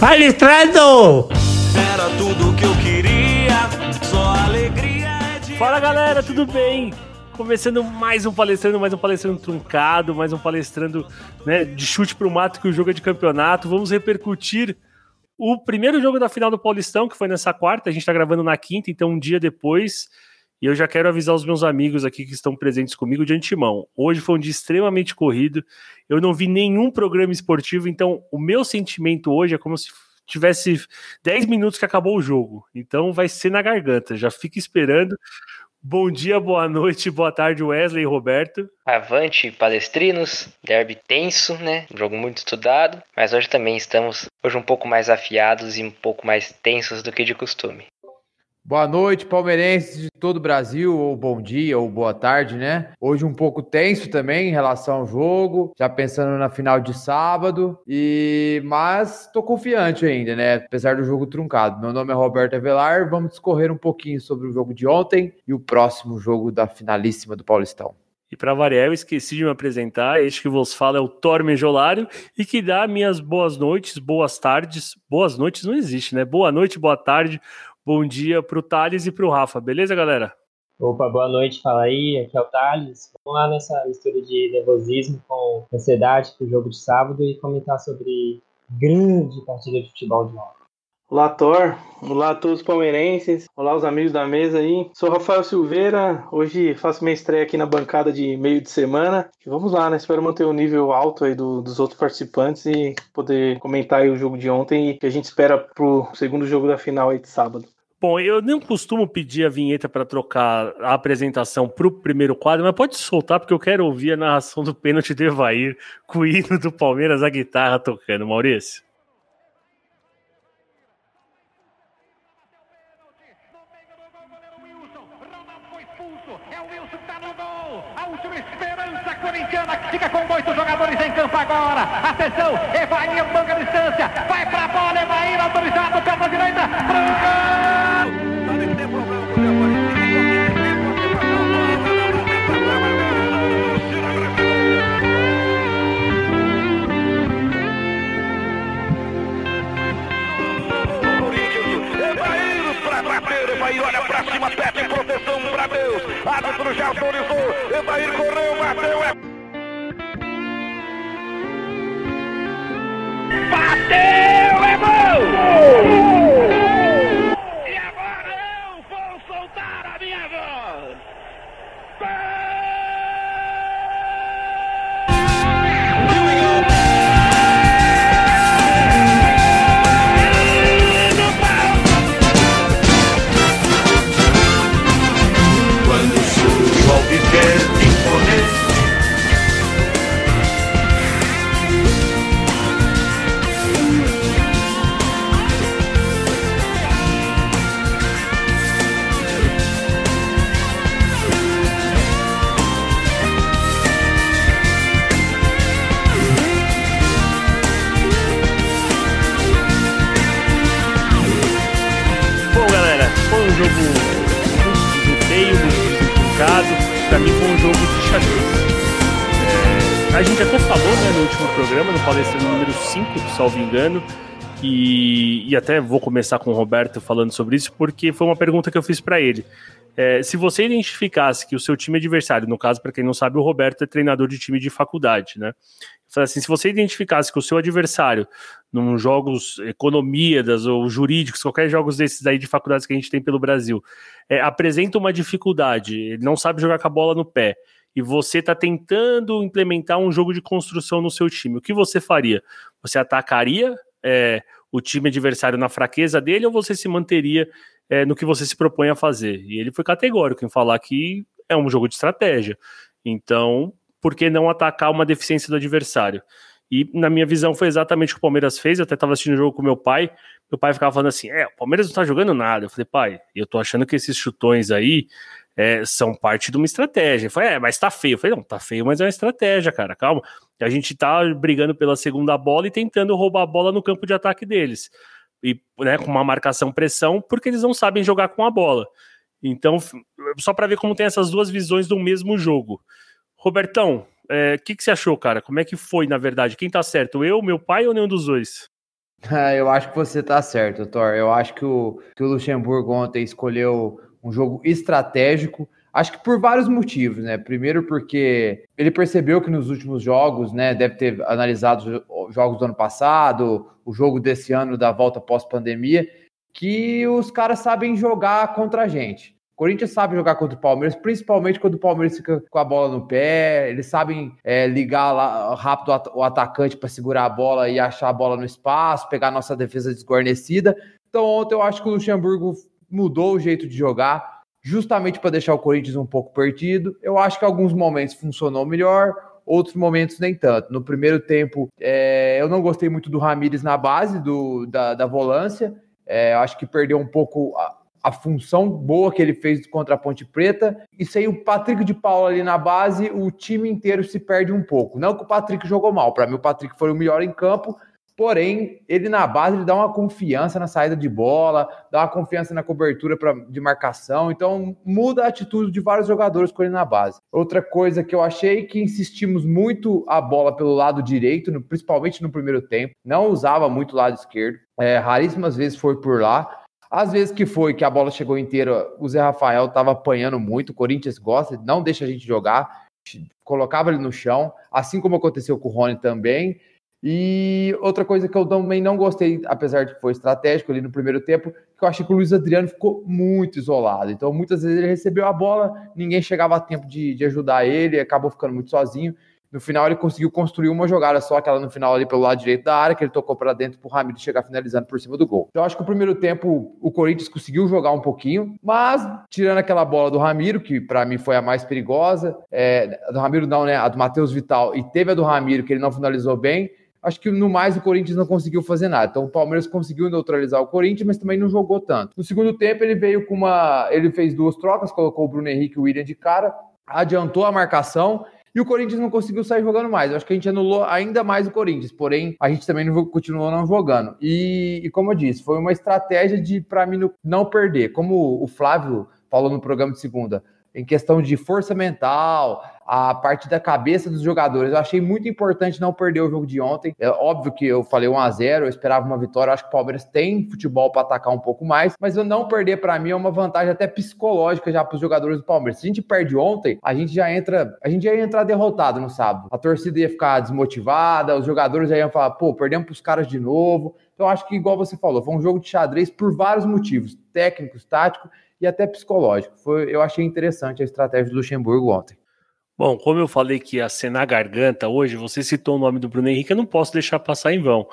Palestrando! Era tudo que eu queria, só alegria é de. Fala galera, tudo bem? Começando mais um palestrando, mais um palestrando truncado, mais um palestrando né, de chute pro mato que o jogo é de campeonato. Vamos repercutir o primeiro jogo da final do Paulistão, que foi nessa quarta. A gente tá gravando na quinta, então um dia depois. E eu já quero avisar os meus amigos aqui que estão presentes comigo de antemão. Hoje foi um dia extremamente corrido. Eu não vi nenhum programa esportivo, então o meu sentimento hoje é como se tivesse 10 minutos que acabou o jogo. Então vai ser na garganta. Já fica esperando. Bom dia, boa noite, boa tarde, Wesley e Roberto. Avante, palestrinos, derby tenso, né? Jogo muito estudado, mas hoje também estamos hoje um pouco mais afiados e um pouco mais tensos do que de costume. Boa noite, palmeirenses de todo o Brasil, ou bom dia, ou boa tarde, né? Hoje um pouco tenso também em relação ao jogo, já pensando na final de sábado, e mas tô confiante ainda, né? Apesar do jogo truncado. Meu nome é Roberto Avelar, vamos discorrer um pouquinho sobre o jogo de ontem e o próximo jogo da finalíssima do Paulistão. E para variar, eu esqueci de me apresentar. Este que vos fala é o Torme Jolário e que dá minhas boas noites, boas tardes. Boas noites não existe, né? Boa noite, boa tarde, bom dia pro Thales e pro Rafa, beleza, galera? Opa, boa noite, fala aí, aqui é o Thales. Vamos lá nessa mistura de nervosismo com ansiedade pro jogo de sábado e comentar sobre grande partida de futebol de ontem. Olá, Thor. Olá a todos os palmeirenses. Olá, os amigos da mesa aí. Sou Rafael Silveira. Hoje faço minha estreia aqui na bancada de meio de semana. E vamos lá, né? Espero manter o nível alto aí do, dos outros participantes e poder comentar aí o jogo de ontem e que a gente espera pro segundo jogo da final aí de sábado. Bom, eu não costumo pedir a vinheta para trocar a apresentação para o primeiro quadro, mas pode soltar, porque eu quero ouvir a narração do pênalti do Evair com o hino do Palmeiras, a guitarra tocando. Maurício. fica com oito jogadores em campo agora. Atenção, Evair manga distância. Pede proteção pra Deus. Árbitro já autorizou. Evair correu, bateu. É... Bateu, a gente até falou né, no último programa, no palestra número 5, salvo engano, e, e até vou começar com o Roberto falando sobre isso, porque foi uma pergunta que eu fiz pra ele. É, se você identificasse que o seu time adversário, no caso, para quem não sabe, o Roberto é treinador de time de faculdade, né? Assim, se você identificasse que o seu adversário, num jogos economias ou jurídicos, qualquer jogos desses aí de faculdades que a gente tem pelo Brasil, é, apresenta uma dificuldade, ele não sabe jogar com a bola no pé, e você está tentando implementar um jogo de construção no seu time, o que você faria? Você atacaria é, o time adversário na fraqueza dele ou você se manteria é, no que você se propõe a fazer? E ele foi categórico em falar que é um jogo de estratégia. Então, por que não atacar uma deficiência do adversário? E na minha visão foi exatamente o que o Palmeiras fez. Eu até estava assistindo o jogo com meu pai. Meu pai ficava falando assim: é, o Palmeiras não tá jogando nada. Eu falei, pai, eu tô achando que esses chutões aí é, são parte de uma estratégia. Falou, é, mas tá feio. Eu falei, não, tá feio, mas é uma estratégia, cara, calma. A gente tá brigando pela segunda bola e tentando roubar a bola no campo de ataque deles. E né, com uma marcação pressão, porque eles não sabem jogar com a bola. Então, só para ver como tem essas duas visões do mesmo jogo. Robertão, o é, que, que você achou, cara? Como é que foi, na verdade? Quem tá certo? Eu, meu pai ou nenhum dos dois? Eu acho que você tá certo, Thor. Eu acho que o, que o Luxemburgo ontem escolheu um jogo estratégico. Acho que por vários motivos, né? Primeiro porque ele percebeu que nos últimos jogos, né, deve ter analisado os jogos do ano passado, o jogo desse ano da volta pós-pandemia, que os caras sabem jogar contra a gente. O Corinthians sabe jogar contra o Palmeiras, principalmente quando o Palmeiras fica com a bola no pé. Eles sabem é, ligar lá rápido o atacante para segurar a bola e achar a bola no espaço, pegar a nossa defesa desguarnecida. Então, ontem eu acho que o Luxemburgo mudou o jeito de jogar, justamente para deixar o Corinthians um pouco perdido. Eu acho que alguns momentos funcionou melhor, outros momentos nem tanto. No primeiro tempo, é, eu não gostei muito do Ramires na base do, da, da volância. É, acho que perdeu um pouco a, a, função boa que ele fez contra a Ponte Preta. E sem o Patrick de Paula ali na base, o time inteiro se perde um pouco. Não que o Patrick jogou mal, para mim o Patrick foi o melhor em campo, Porém, ele na base ele dá uma confiança na saída de bola, dá uma confiança na cobertura pra, de marcação. Então, muda a atitude de vários jogadores com ele na base. Outra coisa que eu achei que insistimos muito a bola pelo lado direito, no, principalmente no primeiro tempo. Não usava muito o lado esquerdo. É, raríssimas vezes foi por lá. Às vezes que foi que a bola chegou inteira, o Zé Rafael estava apanhando muito. O Corinthians gosta, não deixa a gente jogar, colocava ele no chão, assim como aconteceu com o Rony também. E outra coisa que eu também não gostei, apesar de que foi estratégico ali no primeiro tempo, que eu achei que o Luiz Adriano ficou muito isolado. Então, muitas vezes ele recebeu a bola, ninguém chegava a tempo de, de ajudar ele, acabou ficando muito sozinho. No final, ele conseguiu construir uma jogada só, aquela no final ali pelo lado direito da área, que ele tocou para dentro para o Ramiro chegar finalizando por cima do gol. Então, acho que o primeiro tempo o Corinthians conseguiu jogar um pouquinho, mas tirando aquela bola do Ramiro, que para mim foi a mais perigosa, é, do Ramiro não, né? A do Matheus Vital, e teve a do Ramiro, que ele não finalizou bem acho que no mais o Corinthians não conseguiu fazer nada. Então o Palmeiras conseguiu neutralizar o Corinthians, mas também não jogou tanto. No segundo tempo ele veio com uma, ele fez duas trocas, colocou o Bruno Henrique e o William de cara, adiantou a marcação e o Corinthians não conseguiu sair jogando mais. Eu acho que a gente anulou ainda mais o Corinthians, porém a gente também não, continuou não jogando. E, e como eu disse, foi uma estratégia de para mim não perder. Como o Flávio falou no programa de segunda, em questão de força mental, a parte da cabeça dos jogadores. Eu achei muito importante não perder o jogo de ontem. É óbvio que eu falei 1 a 0 eu esperava uma vitória. Eu acho que o Palmeiras tem futebol para atacar um pouco mais, mas eu não perder para mim é uma vantagem até psicológica já para os jogadores do Palmeiras. Se a gente perde ontem, a gente já entra, a gente já ia entrar derrotado no sábado. A torcida ia ficar desmotivada, os jogadores já iam falar, pô, perdemos para os caras de novo. Então acho que igual você falou, foi um jogo de xadrez por vários motivos, técnicos, táticos e até psicológico. Foi, eu achei interessante a estratégia do Luxemburgo ontem. Bom, como eu falei que ia ser na garganta hoje, você citou o nome do Bruno Henrique, eu não posso deixar passar em vão.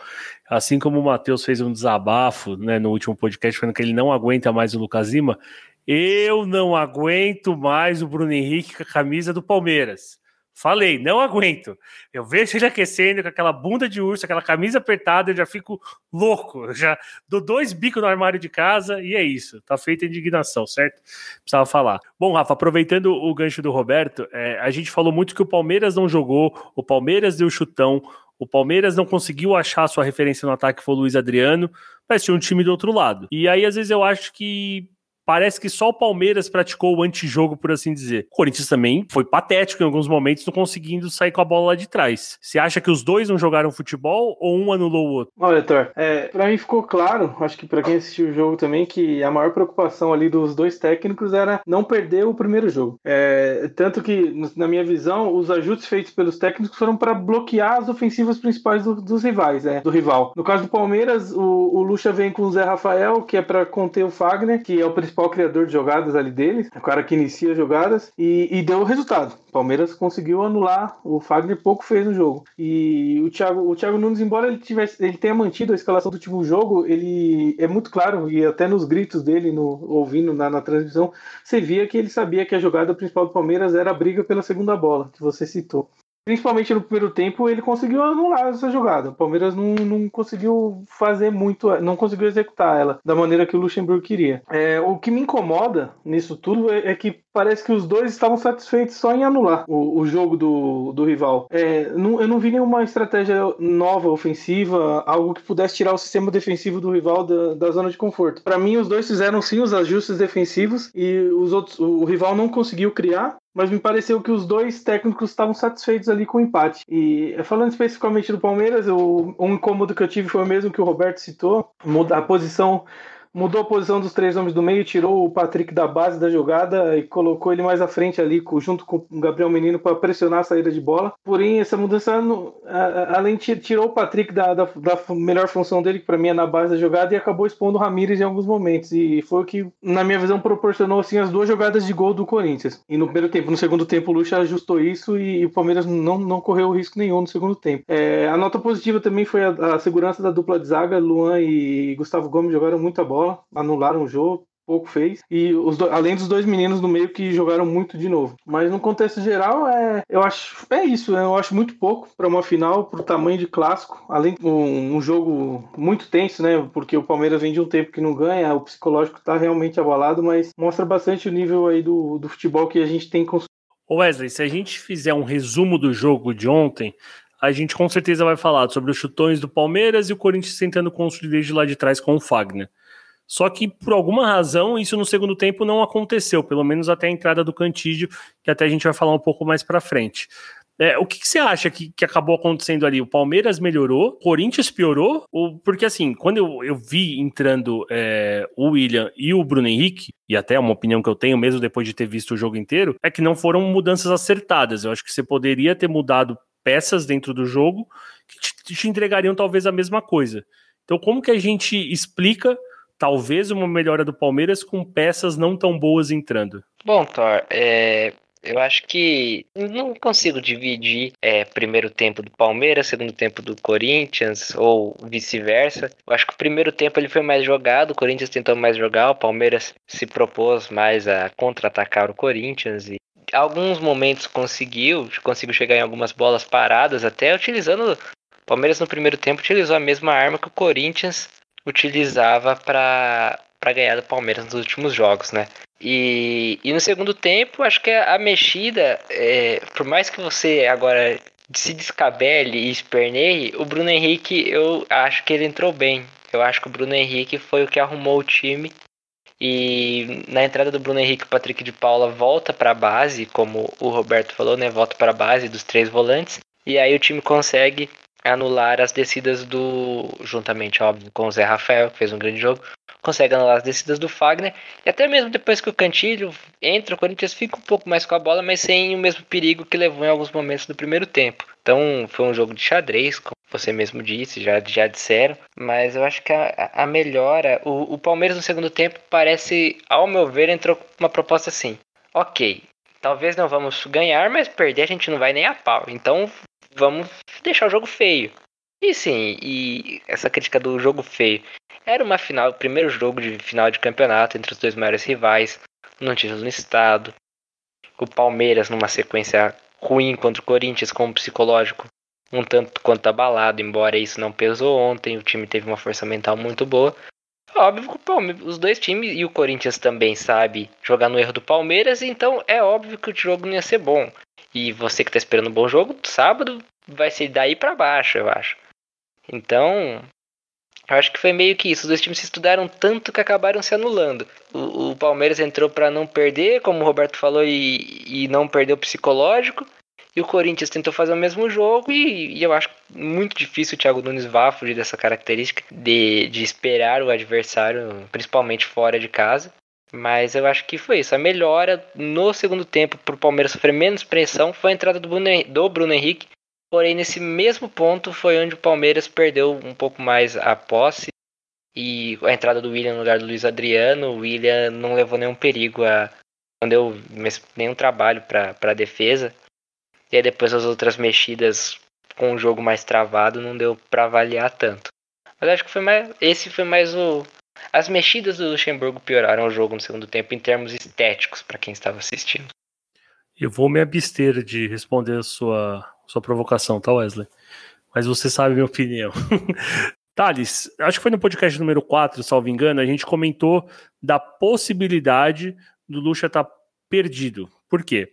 Assim como o Matheus fez um desabafo né, no último podcast, falando que ele não aguenta mais o Lucas Lima, eu não aguento mais o Bruno Henrique com a camisa do Palmeiras. Falei, não aguento. Eu vejo ele aquecendo com aquela bunda de urso, aquela camisa apertada, eu já fico louco. Eu já dou dois bicos no armário de casa e é isso. Tá feita a indignação, certo? Precisava falar. Bom, Rafa, aproveitando o gancho do Roberto, é, a gente falou muito que o Palmeiras não jogou, o Palmeiras deu chutão, o Palmeiras não conseguiu achar sua referência no ataque, foi o Luiz Adriano, mas tinha um time do outro lado. E aí, às vezes, eu acho que parece que só o Palmeiras praticou o antijogo, por assim dizer. O Corinthians também foi patético em alguns momentos, não conseguindo sair com a bola lá de trás. Você acha que os dois não jogaram futebol ou um anulou o outro? Olha, Thor, é, pra mim ficou claro, acho que para quem assistiu o jogo também, que a maior preocupação ali dos dois técnicos era não perder o primeiro jogo. É, tanto que, na minha visão, os ajustes feitos pelos técnicos foram para bloquear as ofensivas principais do, dos rivais, é, do rival. No caso do Palmeiras, o, o Lucha vem com o Zé Rafael, que é para conter o Fagner, que é o principal principal criador de jogadas ali dele, o cara que inicia jogadas, e, e deu o resultado. Palmeiras conseguiu anular, o Fagner pouco fez no jogo. E o Thiago, o Thiago Nunes, embora ele, tivesse, ele tenha mantido a escalação do último jogo, ele é muito claro, e até nos gritos dele, no, ouvindo na, na transmissão, você via que ele sabia que a jogada principal do Palmeiras era a briga pela segunda bola, que você citou principalmente no primeiro tempo, ele conseguiu anular essa jogada. O Palmeiras não, não conseguiu fazer muito, não conseguiu executar ela da maneira que o Luxemburgo queria. É, o que me incomoda nisso tudo é, é, que parece que os dois estavam satisfeitos só em anular o, o jogo do, do rival. É, não, eu não vi nenhuma estratégia nova, ofensiva, algo que pudesse tirar o sistema defensivo do rival da, da zona de conforto. Para mim, os dois fizeram sim os ajustes defensivos e os outros, o, o rival não conseguiu criar mas me pareceu que os dois técnicos estavam satisfeitos ali com o empate. E falando especificamente do Palmeiras, o, um incômodo que eu tive foi o mesmo que o Roberto citou, a posição mudou a posição dos três homens do meio, tirou o Patrick da base da jogada e colocou ele mais à frente ali, junto com o Gabriel Menino, para pressionar a saída de bola. Porém, essa mudança, além de tirou o Patrick da, da, da melhor função dele, que para mim é na base da jogada, e acabou expondo o Ramires em alguns momentos. E foi o que, na minha visão, proporcionou assim, as duas jogadas de gol do Corinthians. E no primeiro tempo, no segundo tempo, o Lucha ajustou isso e, e o Palmeiras não, não correu risco nenhum no segundo tempo. É, a nota positiva também foi a, a segurança da dupla de zaga, Luan e Gustavo Gomes jogaram muita bola bola, anularam o jogo, pouco fez. E os além dos dois meninos no meio que jogaram muito de novo. Mas no contexto geral, é, eu acho é isso. Eu acho muito pouco para uma final, para o tamanho de clássico. Além de um, um, jogo muito tenso, né? Porque o Palmeiras vem de um tempo que não ganha, o psicológico está realmente abalado, mas mostra bastante o nível aí do, do futebol que a gente tem com Wesley, se a gente fizer um resumo do jogo de ontem, a gente com certeza vai falar sobre os chutões do Palmeiras e o Corinthians tentando construir desde lá de trás com o Fagner. Só que por alguma razão isso no segundo tempo não aconteceu, pelo menos até a entrada do Cantídio, que até a gente vai falar um pouco mais para frente. É, o que, que, você acha que, que acabou acontecendo ali? O Palmeiras melhorou, o Corinthians piorou? Ou, porque assim, quando eu, eu vi entrando é, o William e o Bruno Henrique, e até uma opinião que eu tenho mesmo depois de ter visto o jogo inteiro, é que não foram mudanças acertadas. Eu acho que você poderia ter mudado peças dentro do jogo que te, te entregariam talvez a mesma coisa. Então, como que a gente explica talvez uma melhora do Palmeiras com peças não tão boas entrando. Bom, Thor, é, eu acho que não consigo dividir é, primeiro tempo do Palmeiras, segundo tempo do Corinthians ou vice-versa. Eu acho que o primeiro tempo ele foi mais jogado, o Corinthians tentou mais jogar, o Palmeiras se propôs mais a contra-atacar o Corinthians e alguns momentos conseguiu, conseguiu chegar em algumas bolas paradas, até utilizando. O Palmeiras no primeiro tempo utilizou a mesma arma que o Corinthians utilizava para ganhar do Palmeiras nos últimos jogos, né? E, e no segundo tempo, acho que a mexida, é, por mais que você agora se descabele e esperneie, o Bruno Henrique, eu acho que ele entrou bem. Eu acho que o Bruno Henrique foi o que arrumou o time. E na entrada do Bruno Henrique, o Patrick de Paula volta para a base, como o Roberto falou, né? Volta para a base dos três volantes. E aí o time consegue anular as descidas do. Juntamente, óbvio, com o Zé Rafael, que fez um grande jogo. Consegue anular as descidas do Fagner. E até mesmo depois que o Cantilho entra, o Corinthians fica um pouco mais com a bola, mas sem o mesmo perigo que levou em alguns momentos do primeiro tempo. Então foi um jogo de xadrez, como você mesmo disse, já, já disseram. Mas eu acho que a, a melhora. O, o Palmeiras no segundo tempo parece, ao meu ver, entrou com uma proposta assim. Ok, talvez não vamos ganhar, mas perder a gente não vai nem a pau. Então vamos deixar o jogo feio. E sim, e essa crítica do jogo feio. Era uma final, primeiro jogo de final de campeonato entre os dois maiores rivais, no título no estado. O Palmeiras numa sequência ruim contra o Corinthians com psicológico um tanto quanto abalado, embora isso não pesou ontem, o time teve uma força mental muito boa. Óbvio que o Palmeiras, os dois times e o Corinthians também sabe jogar no erro do Palmeiras, então é óbvio que o jogo não ia ser bom. E você que tá esperando um bom jogo, sábado vai ser daí para baixo, eu acho. Então, eu acho que foi meio que isso. Os dois times se estudaram tanto que acabaram se anulando. O, o Palmeiras entrou para não perder, como o Roberto falou, e, e não perder o psicológico. E o Corinthians tentou fazer o mesmo jogo e, e, eu acho muito difícil o Thiago Nunes vá fugir dessa característica de, de esperar o adversário, principalmente fora de casa. Mas eu acho que foi isso. A melhora no segundo tempo para o Palmeiras sofrer menos pressão foi a entrada do Bruno, do Bruno Henrique. Porém, nesse mesmo ponto foi onde o Palmeiras perdeu um pouco mais a posse. E a entrada do William no lugar do Luiz Adriano, o William não levou nenhum perigo, a, não deu nenhum trabalho para a defesa. E aí depois as outras mexidas com o jogo mais travado não deu para avaliar tanto. Mas acho que foi mais, esse foi mais o, as mexidas do Luxemburgo pioraram o jogo no segundo tempo em termos estéticos para quem estava assistindo. Eu vou me abster de responder a sua, sua provocação, tá, Wesley? Mas você sabe a minha opinião. Thales, acho que foi no podcast número 4, salvo engano, a gente comentou da possibilidade do Lucha estar tá perdido. Por quê?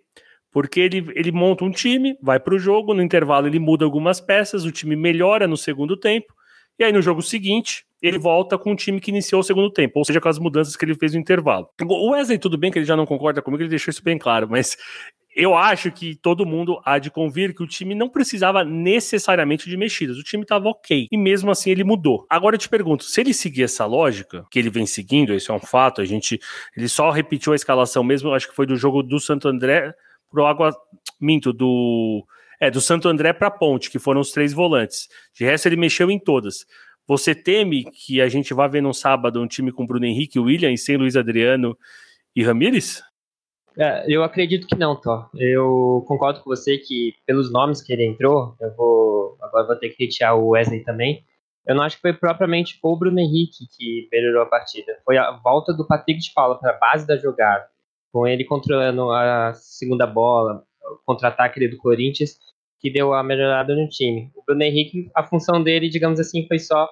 Porque ele, ele monta um time, vai para o jogo, no intervalo ele muda algumas peças, o time melhora no segundo tempo, e aí no jogo seguinte ele volta com o time que iniciou o segundo tempo, ou seja, com as mudanças que ele fez no intervalo. O Wesley, tudo bem que ele já não concorda comigo, ele deixou isso bem claro, mas eu acho que todo mundo há de convir que o time não precisava necessariamente de mexidas. O time estava ok. E mesmo assim ele mudou. Agora eu te pergunto, se ele seguir essa lógica, que ele vem seguindo, isso é um fato, a gente. Ele só repetiu a escalação mesmo, acho que foi do jogo do Santo André pro Água. Minto, do. É, do Santo André para Ponte, que foram os três volantes. De resto, ele mexeu em todas. Você teme que a gente vá ver no sábado um time com Bruno Henrique, William sem Luiz Adriano e Ramires? É, eu acredito que não, Thor. Eu concordo com você que, pelos nomes que ele entrou, eu vou. Agora vou ter que retirar o Wesley também. Eu não acho que foi propriamente o Bruno Henrique que melhorou a partida. Foi a volta do Patrick de Paula para a base da jogada, com ele controlando a segunda bola, contra-ataque do Corinthians, que deu a melhorada no time. O Bruno Henrique, a função dele, digamos assim, foi só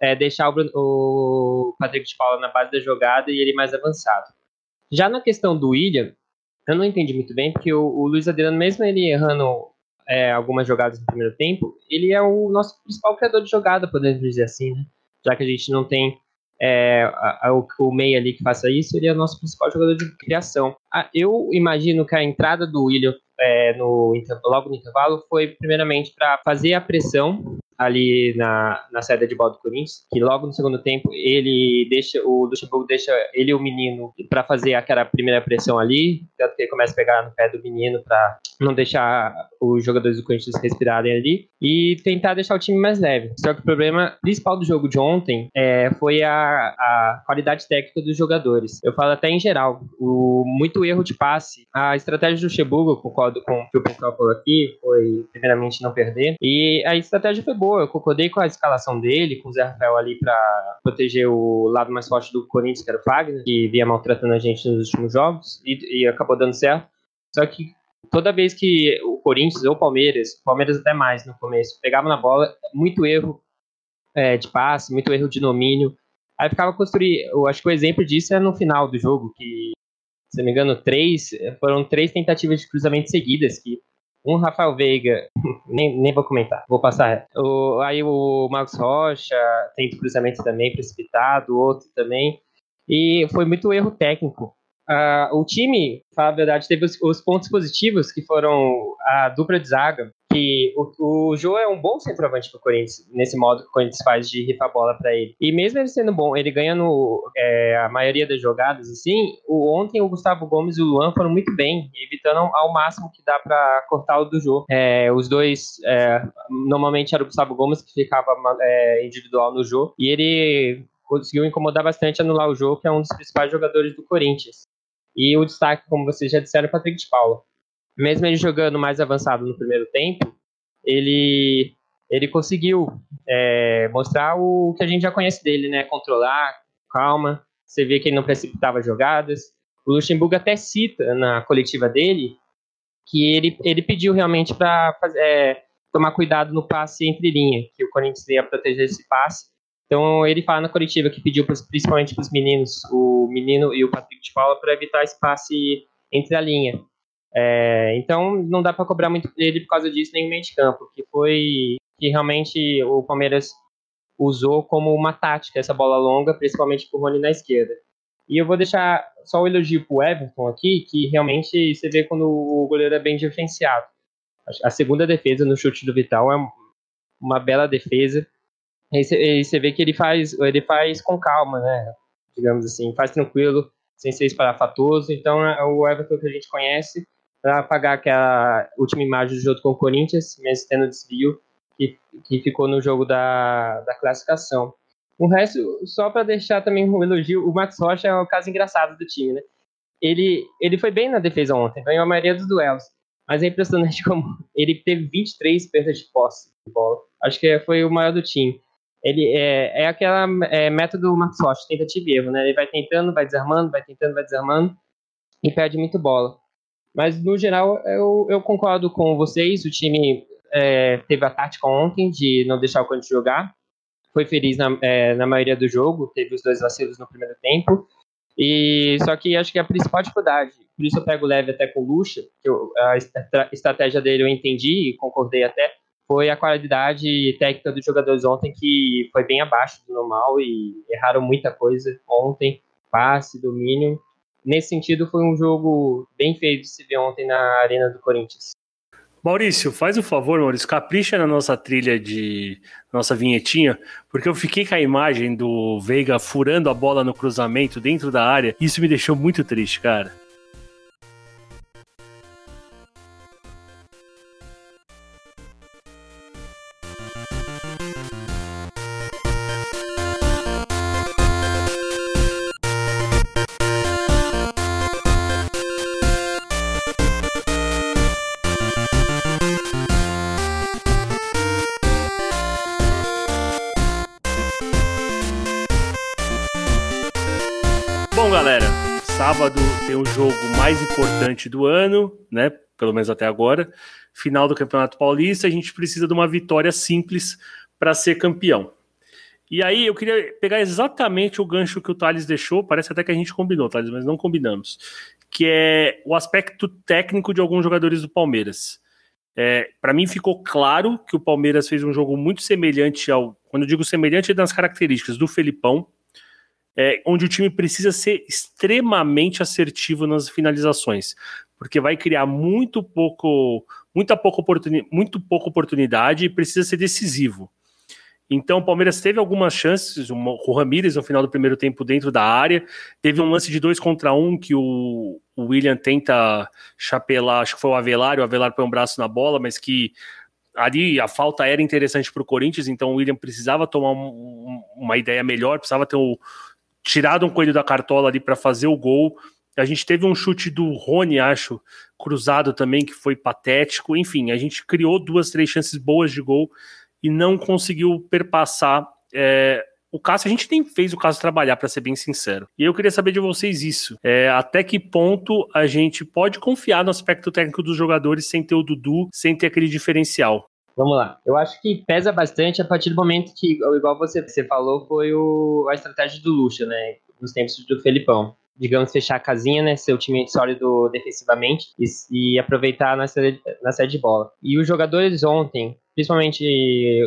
é, deixar o, Bruno, o Patrick de Paula na base da jogada e ele mais avançado. Já na questão do William, eu não entendi muito bem, porque o, o Luiz Adriano, mesmo ele errando é, algumas jogadas no primeiro tempo, ele é o nosso principal criador de jogada, podemos dizer assim, né? Já que a gente não tem é, a, a, o, meio ali que faça isso, ele é o nosso principal jogador de criação. Ah, eu imagino que a entrada do William é, no, logo no intervalo foi primeiramente para fazer a pressão ali na, na saída de bola do Corinthians, que logo no segundo tempo ele deixa o Luxemburgo deixa ele e o menino para fazer aquela primeira pressão ali, tanto que ele começa a pegar no pé do menino para não deixar os jogadores do Corinthians respirarem ali e tentar deixar o time mais leve. Só que o problema principal do jogo de ontem é, foi a, a qualidade técnica dos jogadores. Eu falo até em geral, o muito erro de passe. A estratégia do Luxemburgo, concordo com o que o pessoal falou aqui, foi primeiramente não perder. E a estratégia foi boa boa. Eu concordei com a escalação dele, com o Zé Rafael ali para proteger o lado mais forte do Corinthians, que era o Fagner, que vinha maltratando a gente nos últimos jogos, e, e acabou dando certo. Só que toda vez que o Corinthians ou o Palmeiras, Palmeiras até mais no começo, pegava na bola, muito erro é, de passe, muito erro de domínio. Aí ficava construir. Eu acho que o exemplo disso é no final do jogo, que, se não me engano, três, foram três tentativas de cruzamento seguidas, que um Rafael Veiga, nem, nem vou comentar, vou passar. O, aí o Marcos Rocha tem cruzamento também precipitado, outro também. E foi muito erro técnico. Uh, o time, para a verdade, teve os, os, pontos positivos, que foram a dupla de zaga, que o, o Jô é um bom centroavante para o Corinthians, nesse modo que o Corinthians faz de rifar a bola para ele. E mesmo ele sendo bom, ele ganhando é, a maioria das jogadas, assim, o, ontem o Gustavo Gomes e o Luan foram muito bem, evitando ao máximo que dá para cortar o do Jô. É, os dois, é, normalmente era o Gustavo Gomes que ficava é, individual no Jô, e ele conseguiu incomodar bastante anular o jogo, que é um dos principais jogadores do Corinthians. E o destaque, como vocês já disseram, é o Patrick de Paula. Mesmo ele jogando mais avançado no primeiro tempo, ele, ele conseguiu é, mostrar o que a gente já conhece dele, né? Controlar, calma. Você vê que ele não precipitava jogadas. O Luxemburgo até cita na coletiva dele que ele, ele pediu realmente para é, tomar cuidado no passe entre linha, que o Corinthians ia proteger esse passe então ele fala na coletiva que pediu pros, principalmente para os meninos, o menino e o Patrick de Paula, para evitar espaço entre a linha. É, então não dá para cobrar muito dele por causa disso nem no meio de campo, que foi que realmente o Palmeiras usou como uma tática essa bola longa, principalmente para o Rony na esquerda. E eu vou deixar só o elogio para o Everton aqui, que realmente você vê quando o goleiro é bem diferenciado. A segunda defesa no chute do Vital é uma bela defesa Aí você vê que ele faz, ele faz com calma, né? Digamos assim, faz tranquilo, sem ser esparafatoso. Então é o Everton que a gente conhece para apagar aquela última imagem do jogo com o Corinthians, mesmo tendo desvio, que, que ficou no jogo da, da classificação. O resto, só para deixar também um elogio, o Max Rocha é o caso engraçado do time, né? Ele, ele foi bem na defesa ontem, ganhou a maioria dos duelos. Mas é impressionante como ele teve 23 perdas de posse de bola. Acho que foi o maior do time ele é, é aquela é, método Max Rocha, tentativa e erro, né? Ele vai tentando, vai desarmando, vai tentando, vai desarmando e perde muito bola. Mas no geral eu, eu concordo com vocês. O time é, teve a tática ontem de não deixar o Corinthians jogar. Foi feliz na, é, na maioria do jogo, teve os dois vacilos no primeiro tempo. E só que acho que a principal dificuldade, por isso eu pego leve até com o Lucha, que eu, a estratégia dele eu entendi e concordei até, foi a qualidade técnica dos jogadores ontem que foi bem abaixo do normal e erraram muita coisa ontem, passe, domínio. nesse sentido, foi um jogo bem feito de se ver ontem na Arena do Corinthians. Maurício, faz o favor, Maurício, capricha na nossa trilha de nossa vinhetinha, porque eu fiquei com a imagem do Veiga furando a bola no cruzamento dentro da área. E isso me deixou muito triste, cara. Tem o jogo mais importante do ano, né? Pelo menos até agora. Final do Campeonato Paulista, a gente precisa de uma vitória simples para ser campeão. E aí eu queria pegar exatamente o gancho que o Thales deixou, parece até que a gente combinou, Thales, mas não combinamos, que é o aspecto técnico de alguns jogadores do Palmeiras. É, para mim ficou claro que o Palmeiras fez um jogo muito semelhante ao, quando eu digo semelhante, é das características do Felipão, é, onde o time precisa ser extremamente assertivo nas finalizações, porque vai criar muito pouco, muita pouca oportuni muito pouca oportunidade e precisa ser decisivo. Então, o Palmeiras teve algumas chances, uma, o Ramires no final do primeiro tempo dentro da área, teve um lance de dois contra um que o, o William tenta chapelar, acho que foi o Avelar, o Avelar põe um braço na bola, mas que ali a falta era interessante para o Corinthians, então o William precisava tomar um, uma ideia melhor, precisava ter o, tirado um coelho da cartola ali para fazer o gol. A gente teve um chute do Rony, acho, cruzado também, que foi patético. Enfim, a gente criou duas, três chances boas de gol e não conseguiu perpassar. É, o Cássio, a gente nem fez o Cássio trabalhar, para ser bem sincero. E eu queria saber de vocês isso. É, até que ponto a gente pode confiar no aspecto técnico dos jogadores sem ter o Dudu, sem ter aquele diferencial? Vamos lá. Eu acho que pesa bastante a partir do momento que, igual você, você falou, foi o, a estratégia do Lucha, né? Nos tempos do Felipão. Digamos, fechar a casinha, né? Ser o time sólido defensivamente e, e aproveitar na série, na série de bola. E os jogadores ontem, principalmente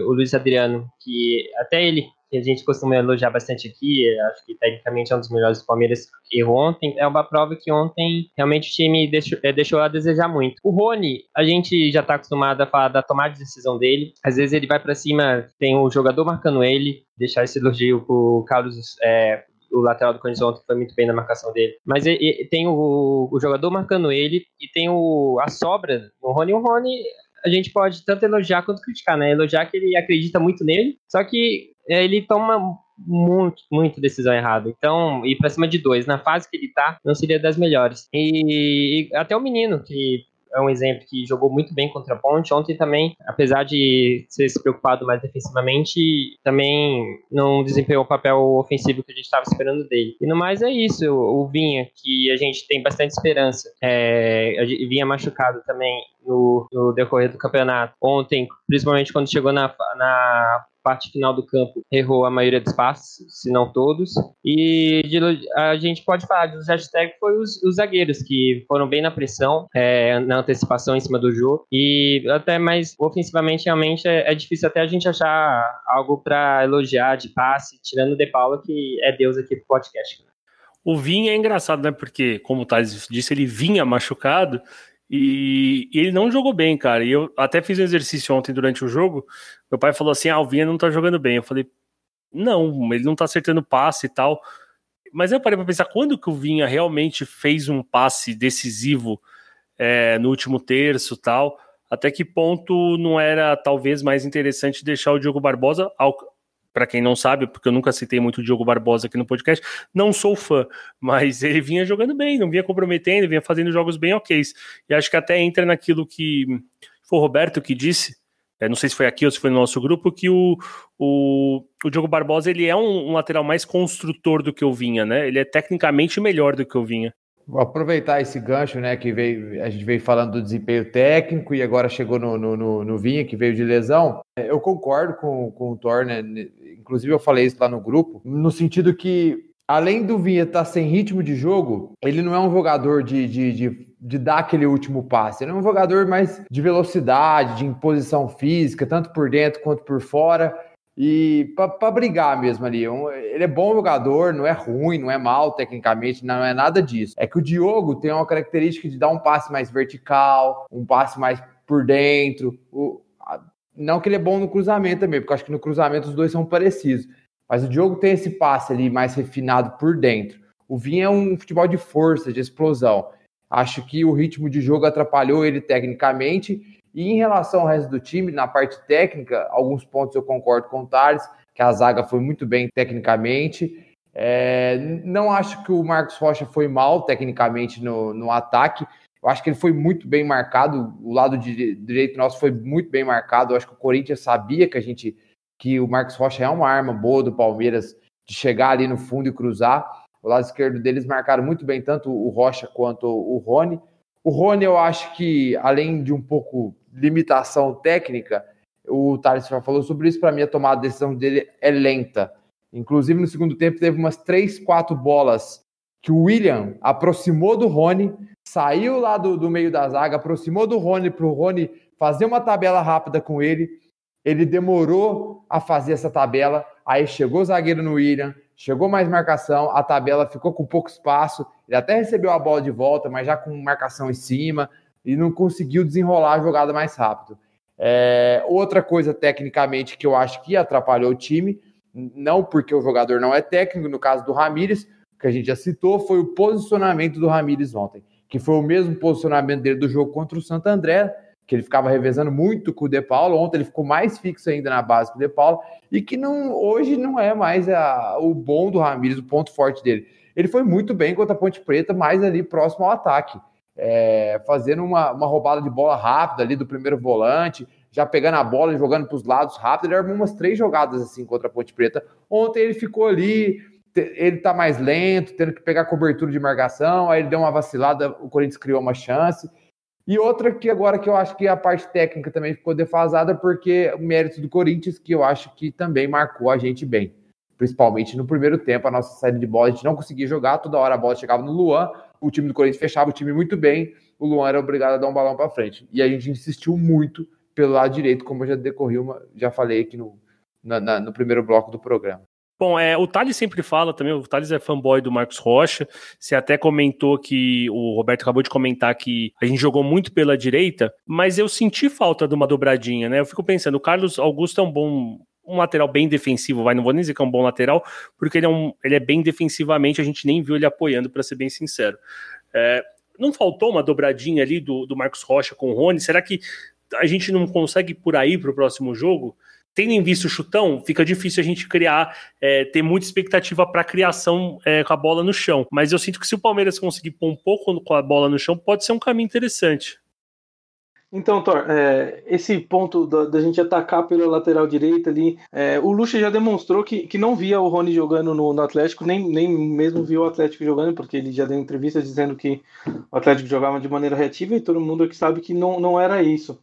o Luiz Adriano, que até ele que a gente costuma elogiar bastante aqui, acho que tecnicamente é um dos melhores do Palmeiras, errou ontem, é uma prova que ontem realmente o time deixou, é, deixou a desejar muito. O Rony, a gente já está acostumado a falar da tomada de decisão dele, às vezes ele vai para cima, tem o jogador marcando ele, deixar esse elogio pro Carlos, é, o lateral do Corinthians ontem foi muito bem na marcação dele. Mas e, e, tem o, o, jogador marcando ele e tem o, a sobra no Rony. O Rony a gente pode tanto elogiar quanto criticar, né? Elogiar que ele acredita muito nele, só que é, ele toma muito, muito decisão errada. Então, ir pra cima de dois, na fase que ele tá, não seria das melhores. E, e até o menino, que é um exemplo que jogou muito bem contra a Ponte. Ontem também, apesar de ser se preocupado mais defensivamente, também não desempenhou o papel ofensivo que a gente estava esperando dele. E no mais é isso, o Vinha, que a gente tem bastante esperança. É, Vinha machucado também no, no, decorrer do campeonato. Ontem, principalmente quando chegou na, na parte final do campo errou a maioria dos passes, se não todos. E de, a gente pode falar dos hashtags foi os, os, zagueiros que foram bem na pressão, é, na antecipação em cima do jogo. E até mais ofensivamente, realmente é, é difícil até a gente achar algo para elogiar de passe, tirando o De Paula, que é Deus aqui do podcast. O Vinha é engraçado, né? Porque, como o Thales disse, ele vinha machucado e, e, ele não jogou bem, cara. E eu até fiz um exercício ontem durante o jogo. Meu pai falou assim: ah, o Vinha não tá jogando bem. Eu falei, não, ele não tá acertando passe e tal. Mas eu parei pra pensar, quando que o Vinha realmente fez um passe decisivo é, no último terço tal? Até que ponto não era talvez mais interessante deixar o Diogo Barbosa, ao, para quem não sabe, porque eu nunca citei muito o Diogo Barbosa aqui no podcast, não sou fã, mas ele vinha jogando bem, não vinha comprometendo, vinha fazendo jogos bem ok. E acho que até entra naquilo que foi o Roberto que disse, é, não sei se foi aqui ou se foi no nosso grupo, que o, o, o Diogo Barbosa ele é um, um lateral mais construtor do que o Vinha, né? Ele é tecnicamente melhor do que o Vinha. Vou aproveitar esse gancho, né, que veio, a gente veio falando do desempenho técnico e agora chegou no, no, no, no Vinha, que veio de lesão. É, eu concordo com, com o Thor, né, inclusive eu falei isso lá no grupo, no sentido que, além do Vinha estar tá sem ritmo de jogo, ele não é um jogador de, de, de, de dar aquele último passe, ele é um jogador mais de velocidade, de imposição física, tanto por dentro quanto por fora. E para brigar mesmo ali. Ele é bom jogador, não é ruim, não é mal tecnicamente, não é nada disso. É que o Diogo tem uma característica de dar um passe mais vertical, um passe mais por dentro. O, não que ele é bom no cruzamento também, porque acho que no cruzamento os dois são parecidos. Mas o Diogo tem esse passe ali mais refinado por dentro. O Vinha é um futebol de força, de explosão. Acho que o ritmo de jogo atrapalhou ele tecnicamente e em relação ao resto do time, na parte técnica, alguns pontos eu concordo com o Thales, que a zaga foi muito bem tecnicamente. É, não acho que o Marcos Rocha foi mal tecnicamente no, no ataque. Eu acho que ele foi muito bem marcado. O lado de, direito nosso foi muito bem marcado. Eu acho que o Corinthians sabia que a gente que o Marcos Rocha é uma arma boa do Palmeiras de chegar ali no fundo e cruzar. O lado esquerdo deles marcaram muito bem tanto o Rocha quanto o Rony. O Rony, eu acho que, além de um pouco limitação técnica, o Thales já falou sobre isso, para mim a tomada de decisão dele é lenta. Inclusive, no segundo tempo, teve umas três, quatro bolas que o William aproximou do Rony, saiu lá do, do meio da zaga, aproximou do Rony para o Rony fazer uma tabela rápida com ele. Ele demorou a fazer essa tabela, aí chegou o zagueiro no William, chegou mais marcação, a tabela ficou com pouco espaço, ele até recebeu a bola de volta, mas já com marcação em cima, e não conseguiu desenrolar a jogada mais rápido. É, outra coisa, tecnicamente, que eu acho que atrapalhou o time, não porque o jogador não é técnico, no caso do Ramires, que a gente já citou, foi o posicionamento do Ramires ontem, que foi o mesmo posicionamento dele do jogo contra o Santo André, que ele ficava revezando muito com o De Paulo. Ontem ele ficou mais fixo ainda na base com o De Paulo, e que não, hoje não é mais a, o bom do Ramires, o ponto forte dele. Ele foi muito bem contra a Ponte Preta, mais ali próximo ao ataque é, fazendo uma, uma roubada de bola rápida ali do primeiro volante, já pegando a bola e jogando para os lados rápido. Ele armou umas três jogadas assim contra a Ponte Preta. Ontem ele ficou ali, ele tá mais lento, tendo que pegar cobertura de marcação, aí ele deu uma vacilada, o Corinthians criou uma chance. E outra que agora que eu acho que a parte técnica também ficou defasada, porque o mérito do Corinthians, que eu acho que também marcou a gente bem. Principalmente no primeiro tempo, a nossa saída de bola, a gente não conseguia jogar, toda hora a bola chegava no Luan, o time do Corinthians fechava o time muito bem, o Luan era obrigado a dar um balão para frente. E a gente insistiu muito pelo lado direito, como eu já decorri uma, já falei aqui no, na, na, no primeiro bloco do programa. Bom, é, o Thales sempre fala também, o Thales é fanboy do Marcos Rocha. Você até comentou que o Roberto acabou de comentar que a gente jogou muito pela direita, mas eu senti falta de uma dobradinha, né? Eu fico pensando, o Carlos Augusto é um bom um lateral bem defensivo, vai, não vou nem dizer que é um bom lateral, porque ele é, um, ele é bem defensivamente, a gente nem viu ele apoiando, para ser bem sincero. É, não faltou uma dobradinha ali do, do Marcos Rocha com o Rony? Será que a gente não consegue por aí para o próximo jogo? Tendo em vista o chutão, fica difícil a gente criar, é, ter muita expectativa para criação é, com a bola no chão. Mas eu sinto que se o Palmeiras conseguir pôr um pouco com a bola no chão, pode ser um caminho interessante. Então, Thor, é, esse ponto da, gente atacar pela lateral direita ali, é, o Lucha já demonstrou que, que não via o Rony jogando no, no, Atlético, nem, nem mesmo viu o Atlético jogando, porque ele já deu entrevista dizendo que o Atlético jogava de maneira reativa e todo mundo aqui sabe que não, não era isso.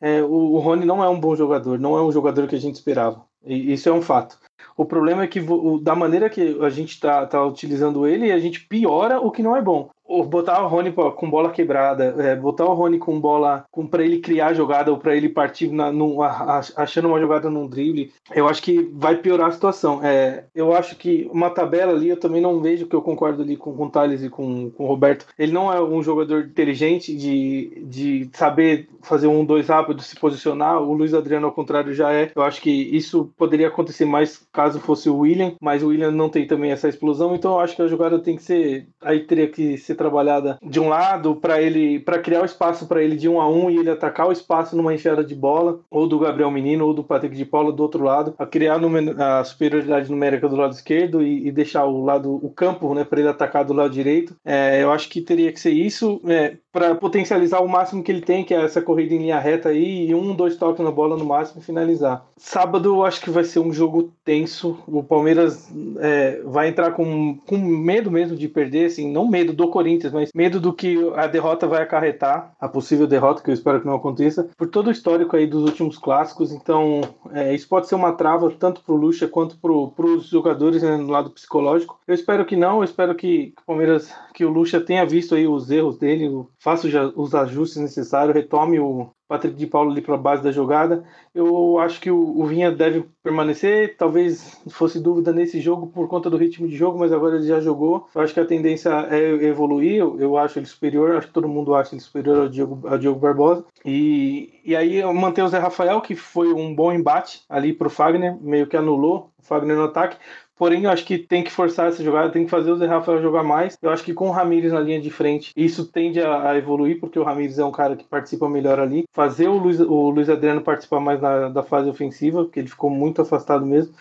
É, o, o Rony não é um bom jogador, não é um jogador que a gente esperava. E isso é um fato. O problema é que da maneira que a gente está tá utilizando ele, a gente piora o que não é bom botar o Rony com bola quebrada, é, botar o Rony com bola com para ele criar a jogada ou para ele partir na, no, achando uma jogada num drible, eu acho que vai piorar a situação. É, eu acho que uma tabela ali, eu também não vejo que eu concordo ali com, com o Thales e com, com o Roberto. Ele não é um jogador inteligente de, de saber fazer um dois rápido, se posicionar. O Luiz Adriano, ao contrário, já é. Eu acho que isso poderia acontecer mais caso fosse o William, mas o William não tem também essa explosão, então eu acho que a jogada tem que ser. Aí teria que ser trabalhada de um lado para ele para criar o espaço para ele de um a um e ele atacar o espaço numa enfiada de bola ou do Gabriel Menino ou do Patrick de Paula do outro lado a criar a superioridade numérica do lado esquerdo e, e deixar o lado o campo né para ele atacar do lado direito. É, eu acho que teria que ser isso é, para potencializar o máximo que ele tem que é essa corrida em linha reta aí e um dois toques na bola no máximo e finalizar. Sábado eu acho que vai ser um jogo tenso. O Palmeiras é, vai entrar com, com medo mesmo de perder assim não medo do Corinthians Corinthians, mas medo do que a derrota vai acarretar, a possível derrota, que eu espero que não aconteça, por todo o histórico aí dos últimos clássicos. Então, é, isso pode ser uma trava tanto para o Lucha quanto para os jogadores né, no lado psicológico. Eu espero que não, eu espero que, que o Palmeiras, que o Lucha tenha visto aí os erros dele, faça os ajustes necessários, retome o, Patrick de Paulo ali para a base da jogada. Eu acho que o, Vinha deve permanecer. Talvez fosse dúvida nesse jogo por conta do ritmo de jogo, mas agora ele já jogou. Eu acho que a tendência é evoluir. Eu, acho ele superior. Acho que todo mundo acha ele superior ao Diogo, ao Diogo Barbosa. E, e aí manter o Zé Rafael, que foi um bom embate ali para o Fagner, meio que anulou o Fagner no ataque. Porém, eu acho que tem que forçar essa jogada, tem que fazer o Zé Rafael jogar mais. Eu acho que com o Ramires na linha de frente, isso tende a, a evoluir, porque o Ramires é um cara que participa melhor ali. Fazer o Luiz, o Luiz Adriano participar mais na, da fase ofensiva, porque ele ficou muito afastado mesmo.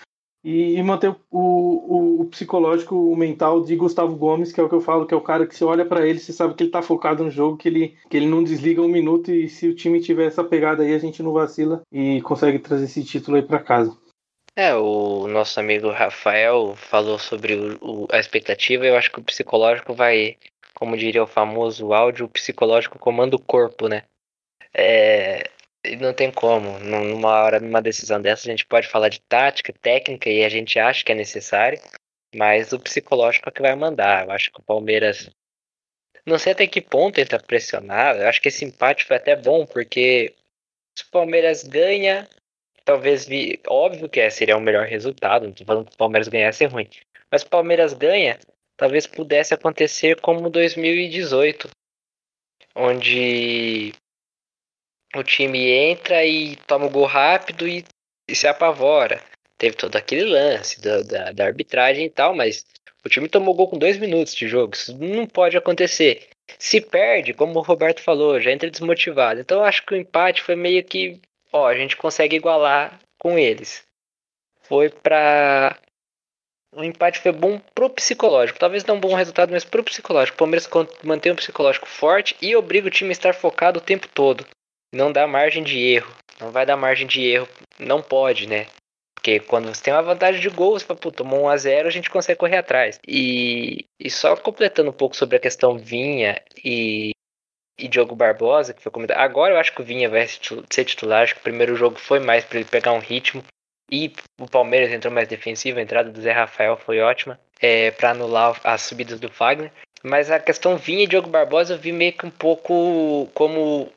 E, e manter o, o, o, psicológico, o mental de Gustavo Gomes, que é o que eu falo, que é o cara que você olha para ele, você sabe que ele tá focado no jogo, que ele, que ele não desliga um minuto e se o time tiver essa pegada aí, a gente não vacila e consegue trazer esse título aí para casa. É, o nosso amigo Rafael falou sobre o, o, a expectativa. Eu acho que o psicológico vai, como diria o famoso áudio, o psicológico comanda o corpo, né? É, não tem como. Numa hora, numa decisão dessa, a gente pode falar de tática, técnica, e a gente acha que é necessário, mas o psicológico é que vai mandar. Eu acho que o Palmeiras. Não sei até que ponto ele tá pressionado. Eu acho que esse empate foi até bom, porque se o Palmeiras ganha, talvez vi, óbvio que é, seria o melhor resultado, não tô falando que o Palmeiras ganhasse é ruim. Mas o Palmeiras ganha, talvez pudesse acontecer como 2018, onde o time entra e toma o gol rápido e, e se apavora. Teve todo aquele lance da, da, da, arbitragem e tal, mas o time tomou gol com dois minutos de jogo. Isso não pode acontecer. Se perde, como o Roberto falou, já entra desmotivado. Então eu acho que o empate foi meio que ó, a gente consegue igualar com eles. Foi para o empate foi bom pro psicológico. Talvez não um bom resultado, mas pro psicológico. O Palmeiras mantém um psicológico forte e obriga o time a estar focado o tempo todo. Não dá margem de erro. Não vai dar margem de erro. Não pode, né? Porque quando você tem uma vantagem de gols, fala, tomou 1 a 0 a gente consegue correr atrás. E, e só completando um pouco sobre a questão Vinha e e Diogo Barbosa, que foi comentado. Agora eu acho que o Vinha vai ser titular. Acho que o primeiro jogo foi mais para ele pegar um ritmo. E o Palmeiras entrou mais defensivo. A entrada do Zé Rafael foi ótima é, para anular as subidas do Fagner. Mas a questão Vinha e Diogo Barbosa eu vi meio que um pouco como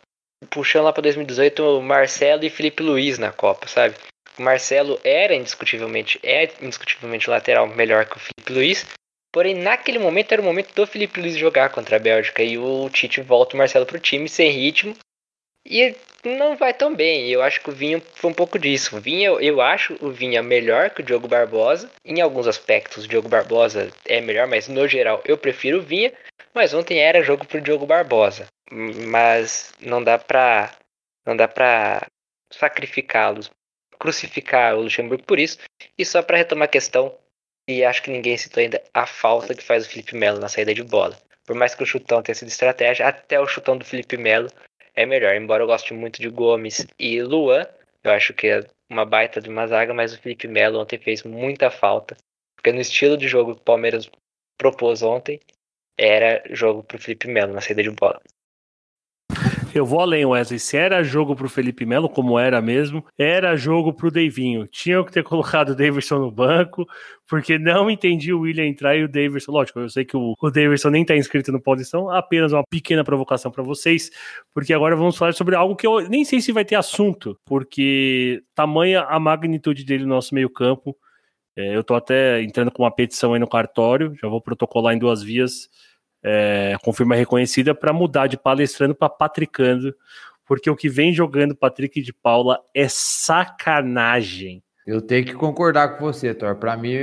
puxando lá para 2018 Marcelo e Felipe Luiz na Copa, sabe? O Marcelo era indiscutivelmente, é indiscutivelmente lateral melhor que o Felipe Luiz, Porém, naquele momento era o momento do Felipe Luiz jogar contra a Bélgica e o Tite volta o Marcelo pro time sem ritmo e não vai tão bem. Eu acho que o Vinha foi um pouco disso. O Vinha, eu acho o Vinha melhor que o Diogo Barbosa. Em alguns aspectos, o Diogo Barbosa é melhor, mas no geral eu prefiro o Vinha. Mas ontem era jogo pro Diogo Barbosa. Mas não dá pra. Não dá pra sacrificá-los, crucificar o Luxemburgo por isso. E só para retomar a questão, e acho que ninguém citou ainda a falta que faz o Felipe Melo na saída de bola. Por mais que o chutão tenha sido estratégia, até o chutão do Felipe Melo é melhor. Embora eu goste muito de Gomes e Luan, eu acho que é uma baita de uma zaga, mas o Felipe Melo ontem fez muita falta. Porque no estilo de jogo que o Palmeiras propôs ontem, era jogo pro Felipe Melo na saída de bola. Eu vou além, Wesley. Se era jogo pro Felipe Melo, como era mesmo, era jogo pro Davinho. Tinham que ter colocado o Davidson no banco, porque não entendi o William entrar e o Davidson. Lógico, eu sei que o, o Davidson nem tá inscrito no Posição, apenas uma pequena provocação para vocês, porque agora vamos falar sobre algo que eu nem sei se vai ter assunto, porque tamanha a magnitude dele no nosso meio-campo. É, eu tô até entrando com uma petição aí no cartório, já vou protocolar em duas vias é, com firma reconhecida para mudar de palestrando para patricando, porque o que vem jogando Patrick de Paula é sacanagem. Eu tenho que concordar com você, Thor. Para mim,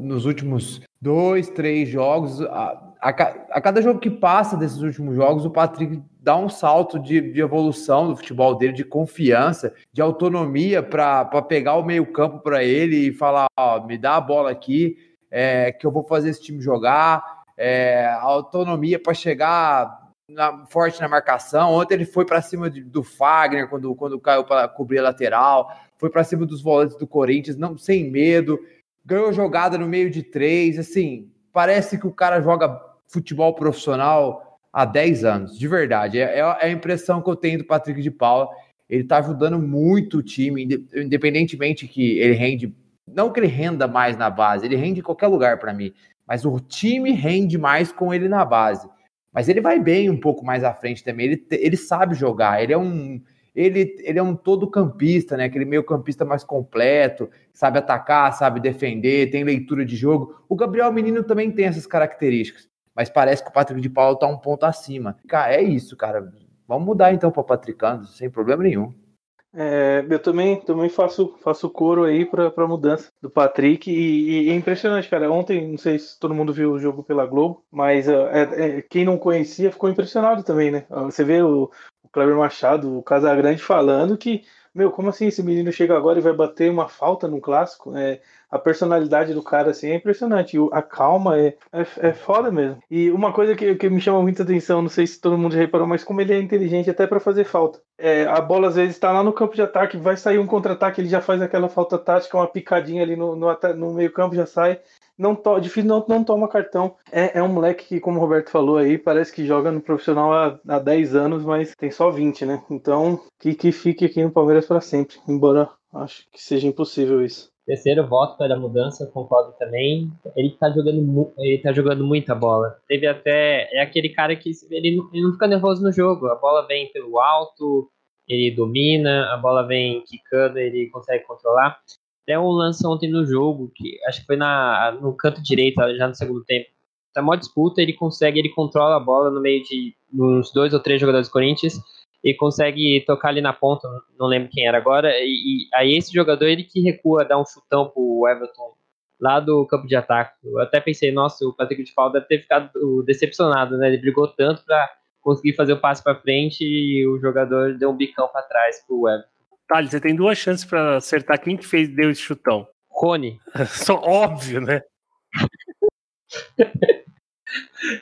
nos últimos dois, três jogos, a, a, a, cada jogo que passa desses últimos jogos, o Patrick dá um salto de, de evolução do futebol dele, de confiança, de autonomia para pegar o meio-campo para ele e falar: ó, me dá a bola aqui, é, que eu vou fazer esse time jogar é, autonomia para chegar na, forte na marcação. Ontem ele foi para cima de, do Fagner quando, quando caiu para cobrir a lateral, foi para cima dos volantes do Corinthians, não sem medo, ganhou jogada no meio de três. Assim, parece que o cara joga futebol profissional há 10 anos, de verdade. É, é, é a impressão que eu tenho do Patrick de Paula. Ele está ajudando muito o time, independentemente que ele rende. Não que ele renda mais na base, ele rende em qualquer lugar para mim mas o time rende mais com ele na base. Mas ele vai bem um pouco mais à frente também. Ele, ele sabe jogar. Ele é um. ele, ele é um todo campista, né? Aquele meio campista mais completo, sabe atacar, sabe defender, tem leitura de jogo. O Gabriel Menino também tem essas características, mas parece que o Patrick de Paulo tá um ponto acima. Cara, é isso, cara. Vamos mudar então para Patricando, sem problema nenhum. É, eu também, também faço, faço coro aí para a mudança do Patrick e, e, é impressionante, cara. Ontem, não sei se todo mundo viu o jogo pela Globo, mas é, é, quem não conhecia ficou impressionado também, né? Você vê o, o Kleber Machado, o Casagrande falando que, meu, como assim esse menino chega agora e vai bater uma falta no clássico? É, a personalidade do cara assim é impressionante. A calma é, é, é foda mesmo. E uma coisa que, que me chama muita atenção, não sei se todo mundo já reparou, mas como ele é inteligente até para fazer falta. É, a bola às vezes está lá no campo de ataque, vai sair um contra-ataque, ele já faz aquela falta tática, uma picadinha ali no, no, no meio-campo, já sai. Não to, difícil não, não toma cartão. É, é um moleque que, como o Roberto falou aí, parece que joga no profissional há, há 10 anos, mas tem só 20, né? Então, que, que fique aqui no Palmeiras para sempre. Embora acho que seja impossível isso. Terceiro voto pela mudança, concordo também. Ele tá jogando, ele tá jogando muita bola. Teve até. É aquele cara que ele não, ele não fica nervoso no jogo. A bola vem pelo alto, ele domina, a bola vem quicando, ele consegue controlar. Até um lance ontem no jogo, que acho que foi na, no canto direito, já no segundo tempo. Tá mó disputa, ele consegue, ele controla a bola no meio de uns dois ou três jogadores do Corinthians e consegue tocar ali na ponta, não lembro quem era agora, e, e, aí esse jogador ele que recua, dá um chutão pro Everton lá do campo de ataque. Eu até pensei, nossa, o Patrick de Paulo deve ter ficado decepcionado, né? Ele brigou tanto para conseguir fazer o passe para frente e o jogador deu um bicão para trás pro Everton. Thales, você tem duas chances para acertar quem que fez deu esse chutão. Rony. Só óbvio, né?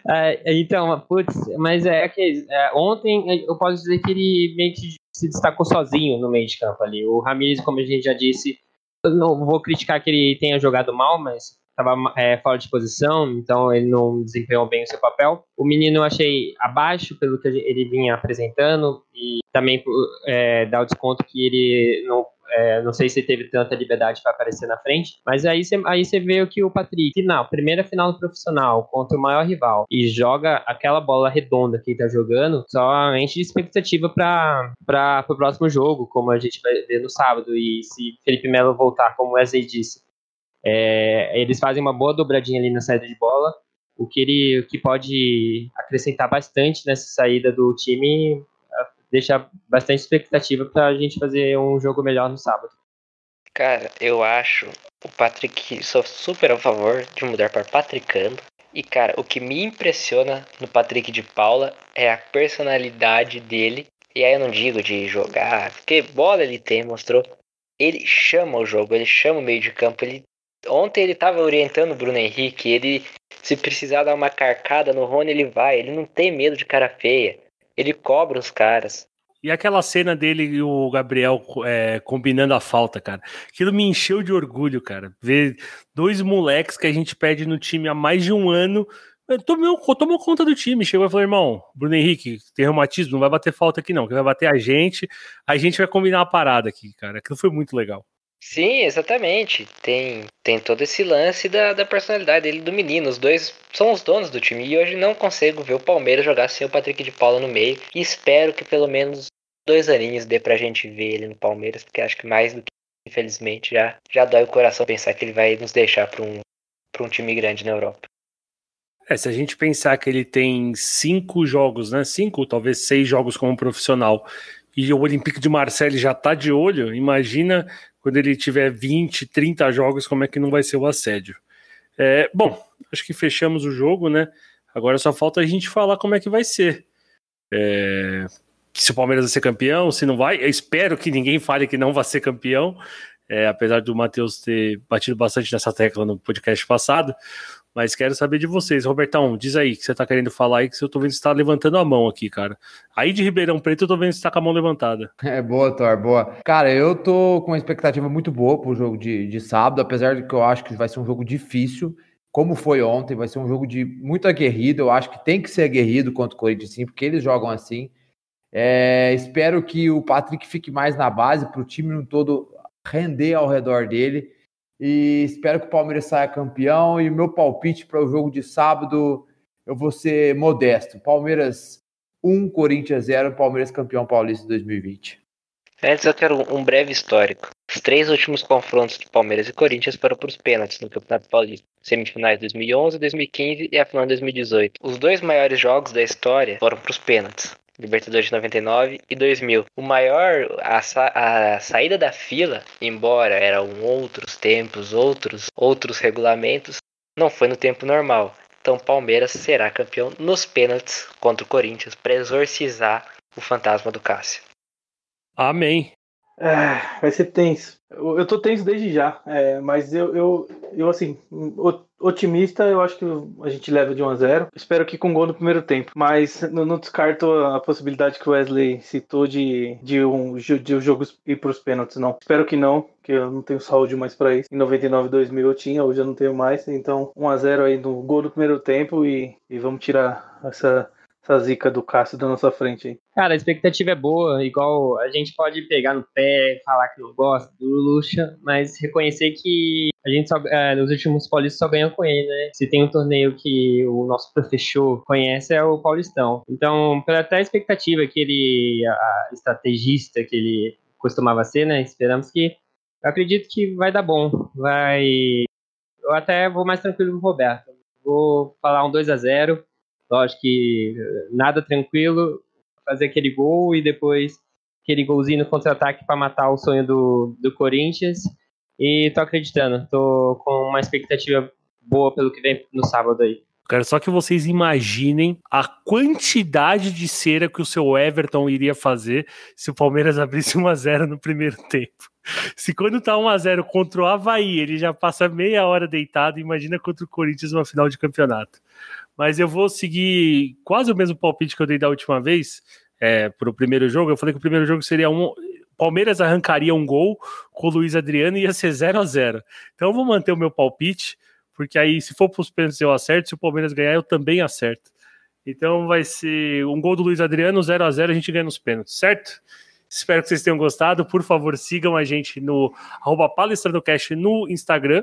É, então, putz, mas é que é, ontem eu posso dizer que ele meio que se destacou sozinho no meio de campo ali. O Ramirez, como a gente já disse, não vou criticar que ele tenha jogado mal, mas estava é, fora de posição, então ele não desempenhou bem o seu papel. O menino eu achei abaixo pelo que ele vinha apresentando e também é, dá o desconto que ele não é, não sei se teve tanta liberdade para aparecer na frente, mas aí você aí vê o que o Patrick, final, primeira final no profissional contra o maior rival e joga aquela bola redonda que ele tá jogando, só enche de expectativa para o próximo jogo, como a gente vai ver no sábado. E se Felipe Melo voltar, como o Wesley disse, é, eles fazem uma boa dobradinha ali na saída de bola, o que ele o que pode acrescentar bastante nessa saída do time deixa bastante expectativa para a gente fazer um jogo melhor no sábado. Cara, eu acho o Patrick, sou super a favor de mudar para Patricando. E cara, o que me impressiona no Patrick de Paula é a personalidade dele. E aí eu não digo de jogar, porque bola ele tem, mostrou. Ele chama o jogo, ele chama o meio de campo. Ele ontem ele estava orientando o Bruno Henrique, ele se precisar dar uma carcada no Rony, ele vai, ele não tem medo de cara feia. Ele cobra os caras. E aquela cena dele e o Gabriel é, combinando a falta, cara. Aquilo me encheu de orgulho, cara. Ver dois moleques que a gente pede no time há mais de um ano. Tomou, tomou conta do time. Chegou e falou: irmão, Bruno Henrique, tem reumatismo, não vai bater falta aqui, não. Que vai bater a gente. A gente vai combinar uma parada aqui, cara. Aquilo foi muito legal. Sim, exatamente. Tem, tem todo esse lance da, da personalidade dele do menino. Os dois são os donos do time. E hoje não consigo ver o Palmeiras jogar sem o Patrick de Paula no meio. E espero que pelo menos dois aninhos dê pra gente ver ele no Palmeiras, porque acho que mais do que infelizmente já, já dói o coração pensar que ele vai nos deixar para um, pra um time grande na Europa. É, se a gente pensar que ele tem cinco jogos, né? Cinco, talvez seis jogos como profissional, e o Olympique de Marseille já tá de olho, imagina quando ele tiver 20, 30 jogos, como é que não vai ser o assédio. É, bom, acho que fechamos o jogo, né? Agora só falta a gente falar como é que vai ser. É, se o Palmeiras vai ser campeão, se não vai. Eu espero que ninguém fale que não vai ser campeão, é, apesar do Matheus ter batido bastante nessa tecla no podcast passado. Mas quero saber de vocês. Robertão, diz aí que você tá querendo falar aí, que eu tô vendo que você tá levantando a mão aqui, cara. Aí de Ribeirão Preto eu tô vendo que você tá com a mão levantada. É boa, Thor, boa. Cara, eu tô com uma expectativa muito boa pro jogo de, de sábado, apesar de que eu acho que vai ser um jogo difícil, como foi ontem, vai ser um jogo de muito aguerrido. Eu acho que tem que ser aguerrido contra o Corinthians, sim, porque eles jogam assim. É, espero que o Patrick fique mais na base para o time no todo render ao redor dele. E espero que o Palmeiras saia campeão. E o meu palpite para o jogo de sábado, eu vou ser modesto. Palmeiras 1, Corinthians 0, Palmeiras campeão paulista 2020. Antes eu quero um breve histórico. Os três últimos confrontos de Palmeiras e Corinthians foram para os pênaltis no Campeonato Paulista. Semifinais 2011, 2015 e a final de 2018. Os dois maiores jogos da história foram para os pênaltis. Libertadores de 99 e 2000. O maior, a, sa a saída da fila, embora eram outros tempos, outros, outros regulamentos, não foi no tempo normal. Então Palmeiras será campeão nos pênaltis contra o Corinthians para exorcizar o fantasma do Cássio. Amém. É, vai ser tenso. Eu, eu tô tenso desde já, é, mas eu, eu, eu, assim, otimista, eu acho que a gente leva de 1 a 0 Espero que com gol no primeiro tempo, mas não, não descarto a possibilidade que o Wesley citou de, de, um, de o jogo ir pros pênaltis, não. Espero que não, que eu não tenho saúde mais pra isso. Em 99 2000 eu tinha, hoje eu não tenho mais, então 1 a 0 aí no gol do primeiro tempo e, e vamos tirar essa, essa zica do Cássio da nossa frente aí. Cara, a expectativa é boa, igual a gente pode pegar no pé, falar que não gosta do Lucha, mas reconhecer que a gente só, é, nos últimos paulistas só ganhou com ele, né? Se tem um torneio que o nosso professor conhece é o Paulistão. Então, pela até a expectativa que ele, a estrategista que ele costumava ser, né? Esperamos que, eu acredito que vai dar bom, vai... Eu até vou mais tranquilo com o Roberto. Vou falar um 2 a 0 Lógico que eh, nada tranquilo, fazer aquele gol e depois aquele golzinho no contra-ataque para matar o sonho do, do Corinthians. E tô acreditando, tô com uma expectativa boa pelo que vem no sábado aí. Quero só que vocês imaginem a quantidade de cera que o seu Everton iria fazer se o Palmeiras abrisse 1x0 no primeiro tempo. Se quando tá 1x0 contra o Havaí, ele já passa meia hora deitado, imagina contra o Corinthians uma final de campeonato. Mas eu vou seguir quase o mesmo palpite que eu dei da última vez é, pro primeiro jogo. Eu falei que o primeiro jogo seria um. Palmeiras arrancaria um gol com o Luiz Adriano e ia ser 0 a 0 Então eu vou manter o meu palpite, porque aí, se for para os pênaltis, eu acerto. Se o Palmeiras ganhar, eu também acerto. Então vai ser um gol do Luiz Adriano, 0 a 0 a gente ganha nos pênaltis, certo? Espero que vocês tenham gostado. Por favor, sigam a gente no arroba palestrandocast no Instagram.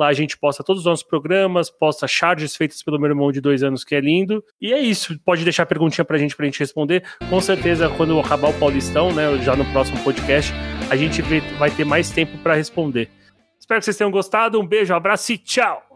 Lá a gente posta todos os nossos programas, posta charges feitas pelo meu irmão de dois anos, que é lindo. E é isso. Pode deixar perguntinha pra gente pra gente responder. Com certeza, quando acabar o Paulistão, né? Já no próximo podcast, a gente vai ter mais tempo pra responder. Espero que vocês tenham gostado. Um beijo, um abraço e tchau!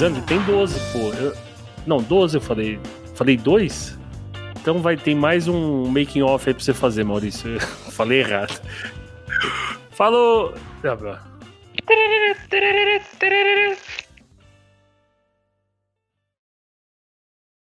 10 anos, ele tem 12, pô. Eu... Não, 12 eu falei. Falei 2? Então vai ter mais um making off aí pra você fazer, Maurício. Eu falei errado. Falou! Tá Tchau,